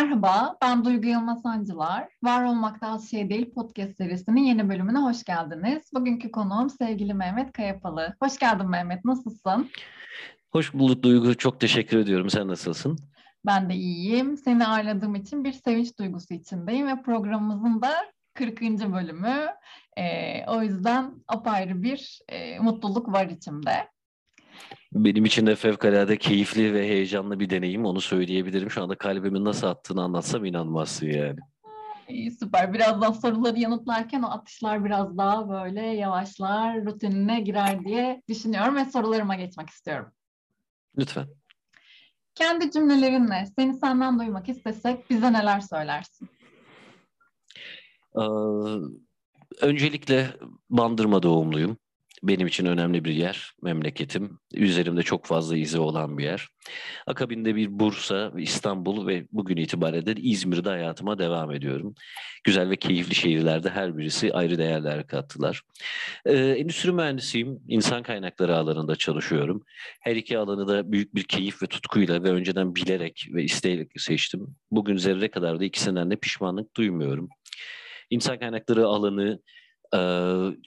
Merhaba, ben Duygu Yılmaz Sancılar. Var Olmakta Az Şey Değil podcast serisinin yeni bölümüne hoş geldiniz. Bugünkü konuğum sevgili Mehmet Kayapalı. Hoş geldin Mehmet, nasılsın? Hoş bulduk Duygu, çok teşekkür ediyorum. Sen nasılsın? Ben de iyiyim. Seni ağırladığım için bir sevinç duygusu içindeyim ve programımızın da 40. bölümü. Ee, o yüzden apayrı bir e, mutluluk var içimde. Benim için de fevkalade keyifli ve heyecanlı bir deneyim. Onu söyleyebilirim. Şu anda kalbimin nasıl attığını anlatsam inanmazsın yani. İyi, süper. Birazdan soruları yanıtlarken o atışlar biraz daha böyle yavaşlar, rutinine girer diye düşünüyorum ve sorularıma geçmek istiyorum. Lütfen. Kendi cümlelerinle seni senden duymak istesek bize neler söylersin? Ee, öncelikle Bandırma doğumluyum. Benim için önemli bir yer, memleketim. Üzerimde çok fazla izi olan bir yer. Akabinde bir Bursa, İstanbul ve bugün itibariyle de İzmir'de hayatıma devam ediyorum. Güzel ve keyifli şehirlerde her birisi ayrı değerler kattılar. Ee, endüstri mühendisiyim, insan kaynakları alanında çalışıyorum. Her iki alanı da büyük bir keyif ve tutkuyla ve önceden bilerek ve isteyerek seçtim. Bugün zerre kadar da ikisinden de pişmanlık duymuyorum. İnsan kaynakları alanı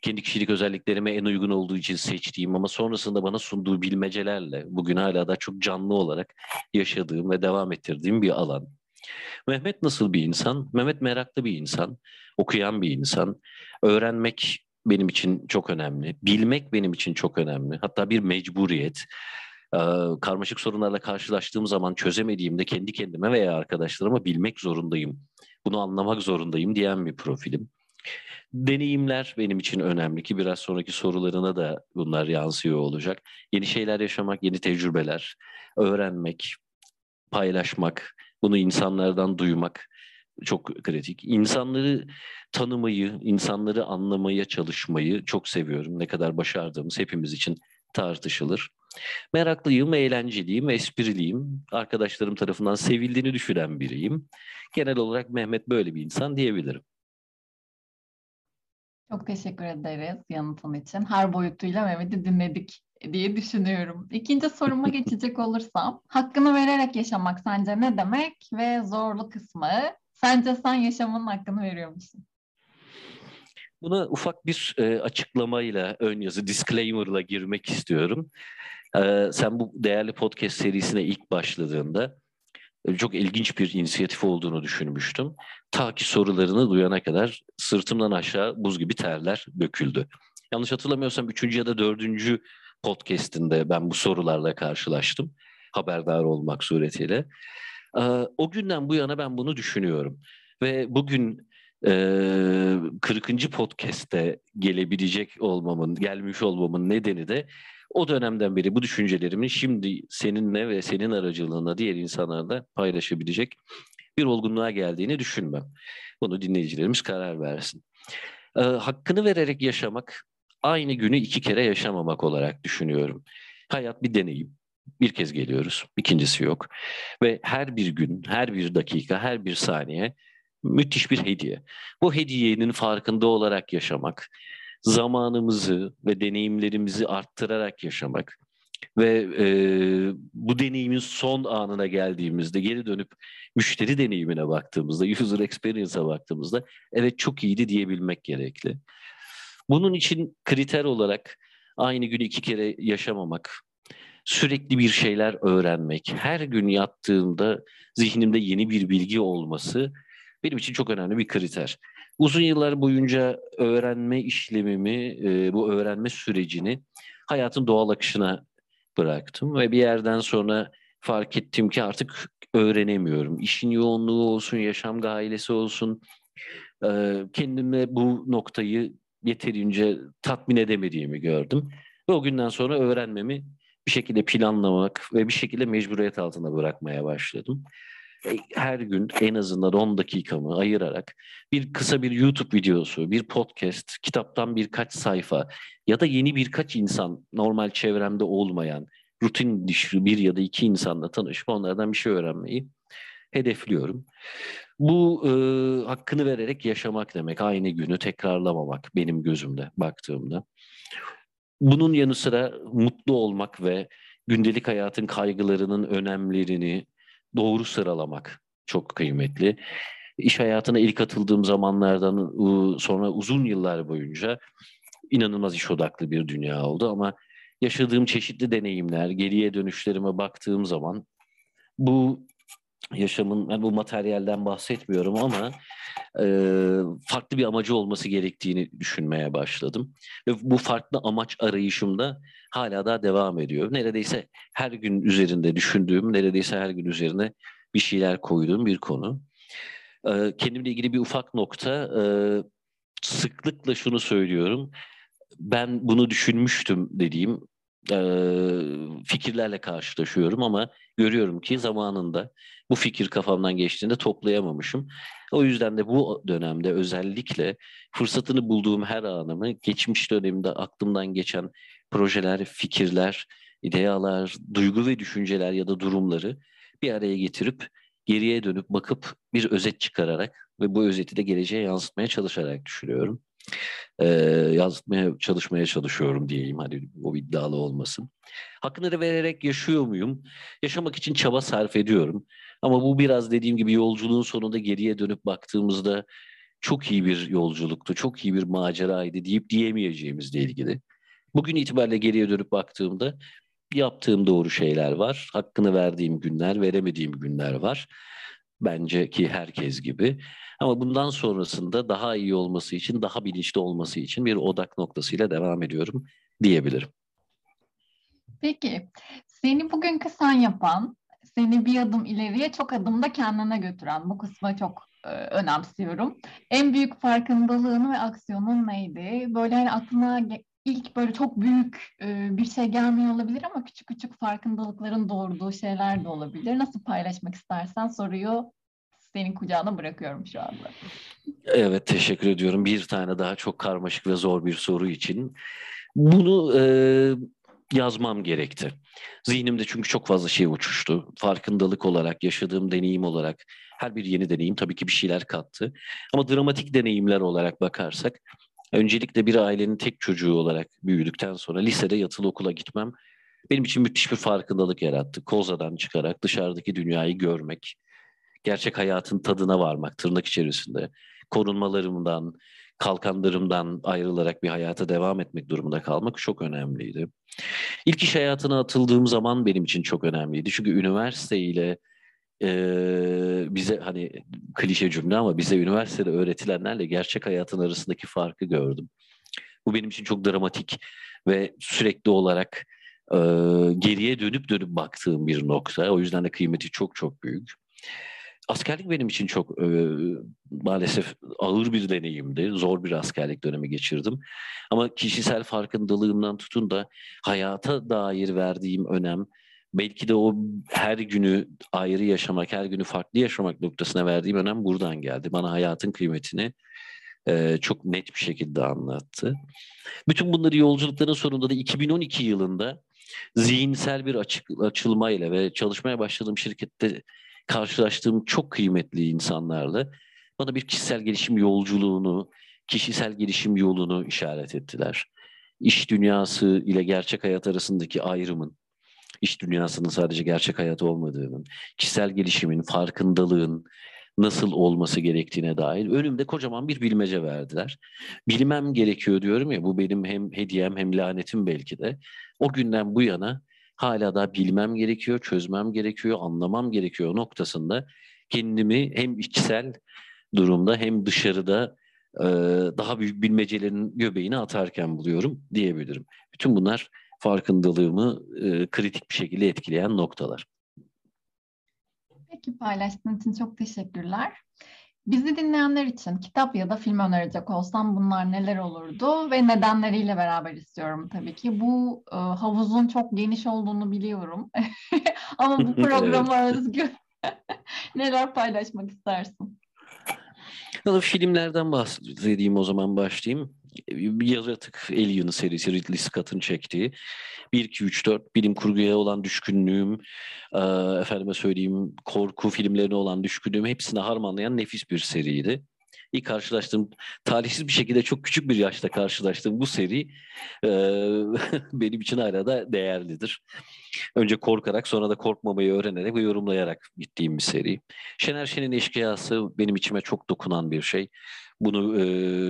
kendi kişilik özelliklerime en uygun olduğu için seçtiğim ama sonrasında bana sunduğu bilmecelerle bugün hala da çok canlı olarak yaşadığım ve devam ettirdiğim bir alan. Mehmet nasıl bir insan? Mehmet meraklı bir insan, okuyan bir insan. Öğrenmek benim için çok önemli. Bilmek benim için çok önemli. Hatta bir mecburiyet. Karmaşık sorunlarla karşılaştığım zaman çözemediğimde kendi kendime veya arkadaşlarıma bilmek zorundayım. Bunu anlamak zorundayım diyen bir profilim. Deneyimler benim için önemli ki biraz sonraki sorularına da bunlar yansıyor olacak. Yeni şeyler yaşamak, yeni tecrübeler, öğrenmek, paylaşmak, bunu insanlardan duymak çok kritik. İnsanları tanımayı, insanları anlamaya çalışmayı çok seviyorum. Ne kadar başardığımız hepimiz için tartışılır. Meraklıyım, eğlenceliyim, espriliyim. Arkadaşlarım tarafından sevildiğini düşünen biriyim. Genel olarak Mehmet böyle bir insan diyebilirim. Çok teşekkür ederiz yanıtın için. Her boyutuyla Mehmet'i dinledik diye düşünüyorum. İkinci soruma geçecek olursam, hakkını vererek yaşamak sence ne demek ve zorlu kısmı? Sence sen yaşamının hakkını veriyor musun? Buna ufak bir e, açıklamayla, ön yazı, disclaimer'la girmek istiyorum. E, sen bu değerli podcast serisine ilk başladığında çok ilginç bir inisiyatif olduğunu düşünmüştüm. Ta ki sorularını duyana kadar sırtımdan aşağı buz gibi terler döküldü. Yanlış hatırlamıyorsam üçüncü ya da dördüncü podcastinde ben bu sorularla karşılaştım. Haberdar olmak suretiyle. O günden bu yana ben bunu düşünüyorum. Ve bugün 40. podcast'te gelebilecek olmamın, gelmiş olmamın nedeni de o dönemden beri bu düşüncelerimin şimdi seninle ve senin aracılığına diğer insanlarla paylaşabilecek bir olgunluğa geldiğini düşünmem. Bunu dinleyicilerimiz karar versin. Ee, hakkını vererek yaşamak aynı günü iki kere yaşamamak olarak düşünüyorum. Hayat bir deneyim. Bir kez geliyoruz, ikincisi yok. Ve her bir gün, her bir dakika, her bir saniye müthiş bir hediye. Bu hediyenin farkında olarak yaşamak, zamanımızı ve deneyimlerimizi arttırarak yaşamak ve e, bu deneyimin son anına geldiğimizde geri dönüp müşteri deneyimine baktığımızda, user experience'a baktığımızda evet çok iyiydi diyebilmek gerekli. Bunun için kriter olarak aynı günü iki kere yaşamamak, sürekli bir şeyler öğrenmek, her gün yattığımda zihnimde yeni bir bilgi olması benim için çok önemli bir kriter. Uzun yıllar boyunca öğrenme işlemimi, e, bu öğrenme sürecini hayatın doğal akışına bıraktım ve bir yerden sonra fark ettim ki artık öğrenemiyorum. İşin yoğunluğu olsun, yaşam gailesi olsun, e, kendime bu noktayı yeterince tatmin edemediğimi gördüm. Ve o günden sonra öğrenmemi bir şekilde planlamak ve bir şekilde mecburiyet altında bırakmaya başladım. E, her gün en azından 10 dakikamı ayırarak bir kısa bir YouTube videosu, bir podcast, kitaptan birkaç sayfa ya da yeni birkaç insan normal çevremde olmayan rutin dışı bir ya da iki insanla tanışıp onlardan bir şey öğrenmeyi hedefliyorum. Bu e, hakkını vererek yaşamak demek. Aynı günü tekrarlamamak benim gözümde baktığımda. Bunun yanı sıra mutlu olmak ve gündelik hayatın kaygılarının önemlerini doğru sıralamak. çok kıymetli. İş hayatına ilk atıldığım zamanlardan sonra uzun yıllar boyunca inanılmaz iş odaklı bir dünya oldu ama yaşadığım çeşitli deneyimler, geriye dönüşlerime baktığım zaman bu yaşamın, yani bu materyalden bahsetmiyorum ama e, farklı bir amacı olması gerektiğini düşünmeye başladım. Ve bu farklı amaç arayışımda hala daha devam ediyor. Neredeyse her gün üzerinde düşündüğüm, neredeyse her gün üzerine bir şeyler koyduğum bir konu. E, kendimle ilgili bir ufak nokta, e, sıklıkla şunu söylüyorum. Ben bunu düşünmüştüm dediğim e, fikirlerle karşılaşıyorum ama görüyorum ki zamanında bu fikir kafamdan geçtiğinde toplayamamışım. O yüzden de bu dönemde özellikle fırsatını bulduğum her anımı geçmiş dönemde aklımdan geçen projeler, fikirler, idealar, duygu ve düşünceler ya da durumları bir araya getirip geriye dönüp bakıp bir özet çıkararak ve bu özeti de geleceğe yansıtmaya çalışarak düşünüyorum e, yazmaya çalışmaya çalışıyorum diyeyim hani o iddialı olmasın. Hakkını vererek yaşıyor muyum? Yaşamak için çaba sarf ediyorum. Ama bu biraz dediğim gibi yolculuğun sonunda geriye dönüp baktığımızda çok iyi bir yolculuktu, çok iyi bir maceraydı deyip diyemeyeceğimizle ilgili. Bugün itibariyle geriye dönüp baktığımda yaptığım doğru şeyler var. Hakkını verdiğim günler, veremediğim günler var. Bence ki herkes gibi. Ama bundan sonrasında daha iyi olması için, daha bilinçli olması için bir odak noktasıyla devam ediyorum diyebilirim. Peki, seni bugünkü sen yapan, seni bir adım ileriye çok adımda kendine götüren bu kısmı çok e, önemsiyorum. En büyük farkındalığın ve aksiyonun neydi? Böyle hani aklına ilk böyle çok büyük e, bir şey gelmiyor olabilir ama küçük küçük farkındalıkların doğurduğu şeyler de olabilir. Nasıl paylaşmak istersen soruyu senin kucağına bırakıyorum şu anda. Evet teşekkür ediyorum. Bir tane daha çok karmaşık ve zor bir soru için. Bunu e, yazmam gerekti. Zihnimde çünkü çok fazla şey uçuştu. Farkındalık olarak, yaşadığım deneyim olarak her bir yeni deneyim tabii ki bir şeyler kattı. Ama dramatik deneyimler olarak bakarsak öncelikle bir ailenin tek çocuğu olarak büyüdükten sonra lisede yatılı okula gitmem benim için müthiş bir farkındalık yarattı. Kozadan çıkarak dışarıdaki dünyayı görmek, gerçek hayatın tadına varmak tırnak içerisinde. Korunmalarımdan, kalkanlarımdan ayrılarak bir hayata devam etmek durumunda kalmak çok önemliydi. İlk iş hayatına atıldığım zaman benim için çok önemliydi. Çünkü üniversite ile e, bize hani klişe cümle ama bize üniversitede öğretilenlerle gerçek hayatın arasındaki farkı gördüm. Bu benim için çok dramatik ve sürekli olarak e, geriye dönüp dönüp baktığım bir nokta. O yüzden de kıymeti çok çok büyük. Askerlik benim için çok e, maalesef ağır bir deneyimdi. Zor bir askerlik dönemi geçirdim. Ama kişisel farkındalığımdan tutun da hayata dair verdiğim önem, belki de o her günü ayrı yaşamak, her günü farklı yaşamak noktasına verdiğim önem buradan geldi. Bana hayatın kıymetini e, çok net bir şekilde anlattı. Bütün bunları yolculukların sonunda da 2012 yılında zihinsel bir açık, açılmayla ve çalışmaya başladığım şirkette karşılaştığım çok kıymetli insanlarla bana bir kişisel gelişim yolculuğunu, kişisel gelişim yolunu işaret ettiler. İş dünyası ile gerçek hayat arasındaki ayrımın, iş dünyasının sadece gerçek hayat olmadığının, kişisel gelişimin, farkındalığın nasıl olması gerektiğine dair önümde kocaman bir bilmece verdiler. Bilmem gerekiyor diyorum ya bu benim hem hediyem hem lanetim belki de. O günden bu yana hala da bilmem gerekiyor, çözmem gerekiyor, anlamam gerekiyor noktasında kendimi hem içsel durumda hem dışarıda e, daha büyük bilmecelerin göbeğine atarken buluyorum diyebilirim. Bütün bunlar farkındalığımı e, kritik bir şekilde etkileyen noktalar. Peki paylaştığın için çok teşekkürler. Bizi dinleyenler için kitap ya da film önerecek olsam bunlar neler olurdu ve nedenleriyle beraber istiyorum tabii ki. Bu e, havuzun çok geniş olduğunu biliyorum ama bu programa özgü neler paylaşmak istersin? Filmlerden bahsedeyim o zaman başlayayım. Yaratık Alien serisi Ridley Scott'ın çektiği 1, 2, 3, 4 bilim kurguya olan düşkünlüğüm, e, efendime söyleyeyim korku filmlerine olan düşkünlüğüm hepsini harmanlayan nefis bir seriydi. ilk karşılaştığım, talihsiz bir şekilde çok küçük bir yaşta karşılaştığım bu seri e, benim için hala da değerlidir. Önce korkarak sonra da korkmamayı öğrenerek ve yorumlayarak gittiğim bir seri. Şener Şen'in eşkıyası benim içime çok dokunan bir şey. Bunu e,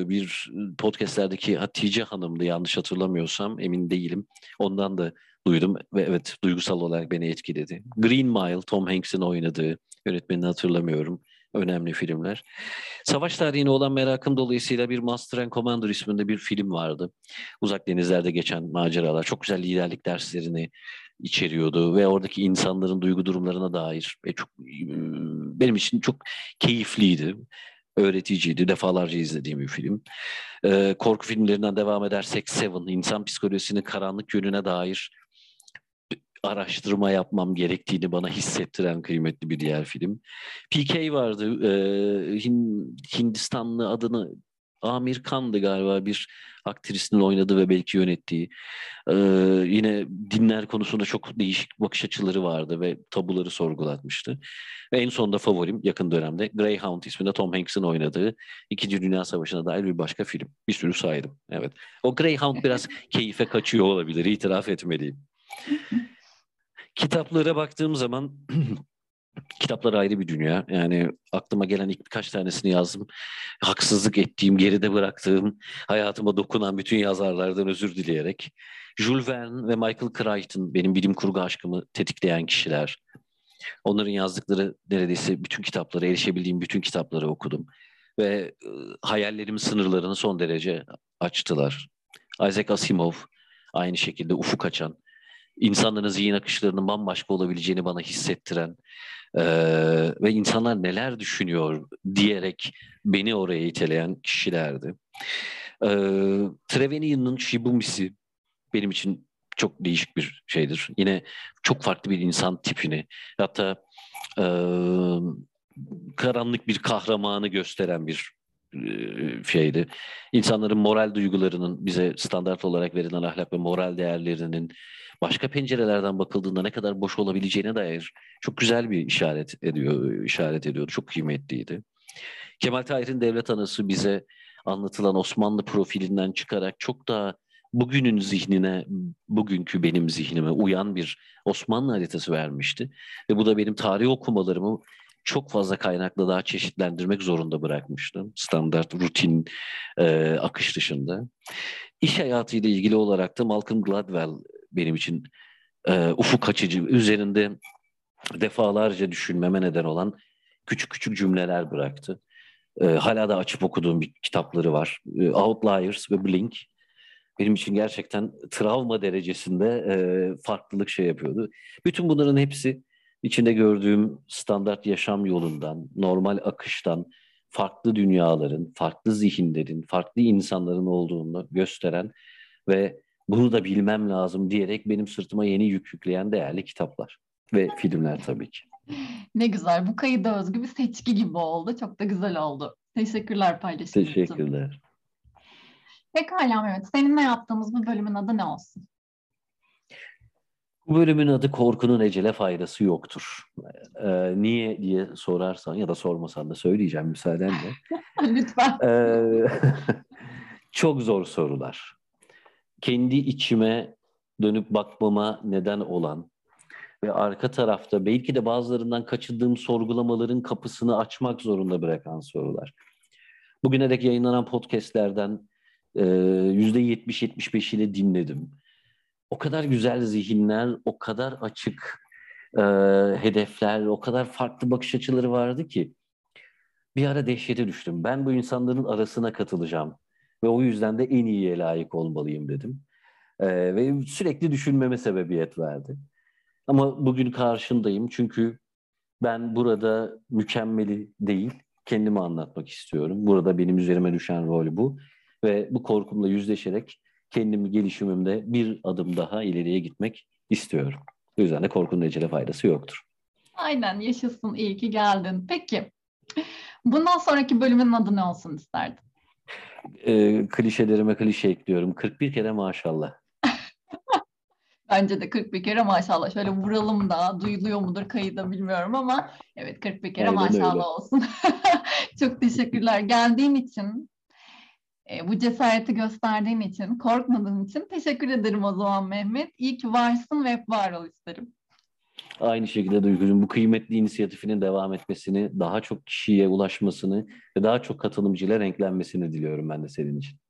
bir podcastlerdeki Hatice Hanım'dı yanlış hatırlamıyorsam emin değilim. Ondan da duydum ve evet duygusal olarak beni etkiledi. Green Mile, Tom Hanks'in oynadığı, yönetmenini hatırlamıyorum. Önemli filmler. Savaş tarihine olan merakım dolayısıyla bir Master and Commander isminde bir film vardı. Uzak denizlerde geçen maceralar. Çok güzel liderlik derslerini içeriyordu ve oradaki insanların duygu durumlarına dair ve çok benim için çok keyifliydi öğreticiydi. Defalarca izlediğim bir film. Ee, korku filmlerinden devam edersek Seven, insan psikolojisinin karanlık yönüne dair araştırma yapmam gerektiğini bana hissettiren kıymetli bir diğer film. PK vardı. Ee, Hindistanlı adını Amir Khan'dı galiba bir aktrisinin oynadığı ve belki yönettiği. Ee, yine dinler konusunda çok değişik bakış açıları vardı ve tabuları sorgulatmıştı. Ve en sonunda favorim yakın dönemde Greyhound isminde Tom Hanks'in oynadığı İkinci Dünya Savaşı'na dair bir başka film. Bir sürü saydım. Evet. O Greyhound biraz keyfe kaçıyor olabilir. itiraf etmeliyim. Kitaplara baktığım zaman kitaplar ayrı bir dünya. Yani aklıma gelen ilk birkaç tanesini yazdım. Haksızlık ettiğim, geride bıraktığım, hayatıma dokunan bütün yazarlardan özür dileyerek. Jules Verne ve Michael Crichton benim bilim kurgu aşkımı tetikleyen kişiler. Onların yazdıkları neredeyse bütün kitapları, erişebildiğim bütün kitapları okudum. Ve e, hayallerimin sınırlarını son derece açtılar. Isaac Asimov aynı şekilde ufuk açan, insanların zihin akışlarının bambaşka olabileceğini bana hissettiren e, ve insanlar neler düşünüyor diyerek beni oraya iteleyen kişilerdi. E, Trevelyan'ın Shibumisi benim için çok değişik bir şeydir. Yine çok farklı bir insan tipini hatta e, karanlık bir kahramanı gösteren bir şeydi. İnsanların moral duygularının bize standart olarak verilen ahlak ve moral değerlerinin başka pencerelerden bakıldığında ne kadar boş olabileceğine dair çok güzel bir işaret ediyor, işaret ediyordu. Çok kıymetliydi. Kemal Tahir'in devlet anası bize anlatılan Osmanlı profilinden çıkarak çok daha bugünün zihnine, bugünkü benim zihnime uyan bir Osmanlı haritası vermişti. Ve bu da benim tarih okumalarımı çok fazla kaynakla daha çeşitlendirmek zorunda bırakmıştım. Standart, rutin e, akış dışında. İş hayatıyla ilgili olarak da Malcolm Gladwell benim için e, ufuk açıcı, üzerinde defalarca düşünmeme neden olan küçük küçük cümleler bıraktı. E, hala da açıp okuduğum bir kitapları var. E, Outliers ve Blink. Benim için gerçekten travma derecesinde e, farklılık şey yapıyordu. Bütün bunların hepsi içinde gördüğüm standart yaşam yolundan, normal akıştan, farklı dünyaların, farklı zihinlerin, farklı insanların olduğunu gösteren ve bunu da bilmem lazım diyerek benim sırtıma yeni yük yükleyen değerli kitaplar ve filmler tabii ki. Ne güzel. Bu kayıda özgü bir seçki gibi oldu. Çok da güzel oldu. Teşekkürler için. Teşekkürler. Pekala Mehmet. Seninle yaptığımız bu bölümün adı ne olsun? Bu bölümün adı Korkunun Ecele Faydası Yoktur. Ee, niye diye sorarsan ya da sormasan da söyleyeceğim müsaadenle. Lütfen. Ee, çok zor sorular. Kendi içime dönüp bakmama neden olan ve arka tarafta belki de bazılarından kaçırdığım sorgulamaların kapısını açmak zorunda bırakan sorular. Bugüne dek yayınlanan podcastlerden %70-75'ini dinledim o kadar güzel zihinler, o kadar açık e, hedefler, o kadar farklı bakış açıları vardı ki bir ara dehşete düştüm. Ben bu insanların arasına katılacağım ve o yüzden de en iyiye layık olmalıyım dedim. E, ve sürekli düşünmeme sebebiyet verdi. Ama bugün karşındayım çünkü ben burada mükemmeli değil, kendimi anlatmak istiyorum. Burada benim üzerime düşen rol bu. Ve bu korkumla yüzleşerek kendimi gelişimimde bir adım daha ileriye gitmek istiyorum. O yüzden de korkunun ecele faydası yoktur. Aynen yaşasın iyi ki geldin. Peki bundan sonraki bölümün adı ne olsun isterdin? Ee, klişelerime klişe ekliyorum. 41 kere maşallah. Bence de 41 kere maşallah. Şöyle vuralım da duyuluyor mudur kayıda bilmiyorum ama evet 41 kere Aynen maşallah öyle. olsun. Çok teşekkürler. Geldiğin için, e, bu cesareti gösterdiğin için, korkmadığın için teşekkür ederim o zaman Mehmet. İyi ki varsın ve hep var ol isterim. Aynı şekilde Duygucuğum bu kıymetli inisiyatifinin devam etmesini, daha çok kişiye ulaşmasını ve daha çok katılımcıyla renklenmesini diliyorum ben de senin için.